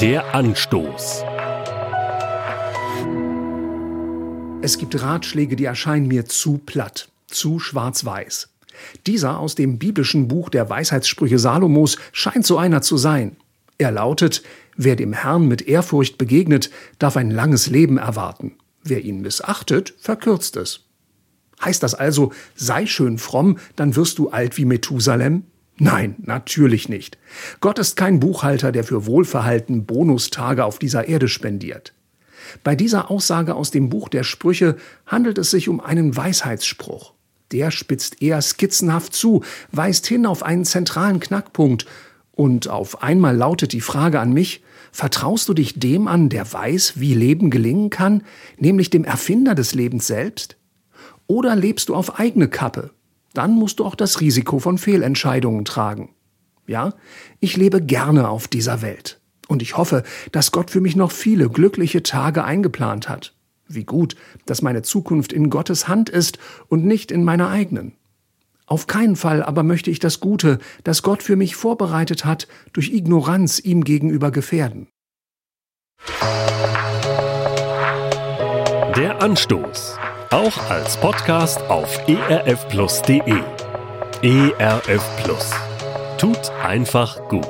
Der Anstoß. Es gibt Ratschläge, die erscheinen mir zu platt, zu schwarz-weiß. Dieser aus dem biblischen Buch der Weisheitssprüche Salomos scheint so einer zu sein. Er lautet, wer dem Herrn mit Ehrfurcht begegnet, darf ein langes Leben erwarten. Wer ihn missachtet, verkürzt es. Heißt das also, sei schön fromm, dann wirst du alt wie Methusalem? Nein, natürlich nicht. Gott ist kein Buchhalter, der für Wohlverhalten Bonustage auf dieser Erde spendiert. Bei dieser Aussage aus dem Buch der Sprüche handelt es sich um einen Weisheitsspruch. Der spitzt eher skizzenhaft zu, weist hin auf einen zentralen Knackpunkt, und auf einmal lautet die Frage an mich, vertraust du dich dem an, der weiß, wie Leben gelingen kann, nämlich dem Erfinder des Lebens selbst? Oder lebst du auf eigene Kappe? Dann musst du auch das Risiko von Fehlentscheidungen tragen. Ja, ich lebe gerne auf dieser Welt. Und ich hoffe, dass Gott für mich noch viele glückliche Tage eingeplant hat. Wie gut, dass meine Zukunft in Gottes Hand ist und nicht in meiner eigenen. Auf keinen Fall aber möchte ich das Gute, das Gott für mich vorbereitet hat, durch Ignoranz ihm gegenüber gefährden. Der Anstoß auch als Podcast auf erfplus.de. ERF Plus. Tut einfach gut.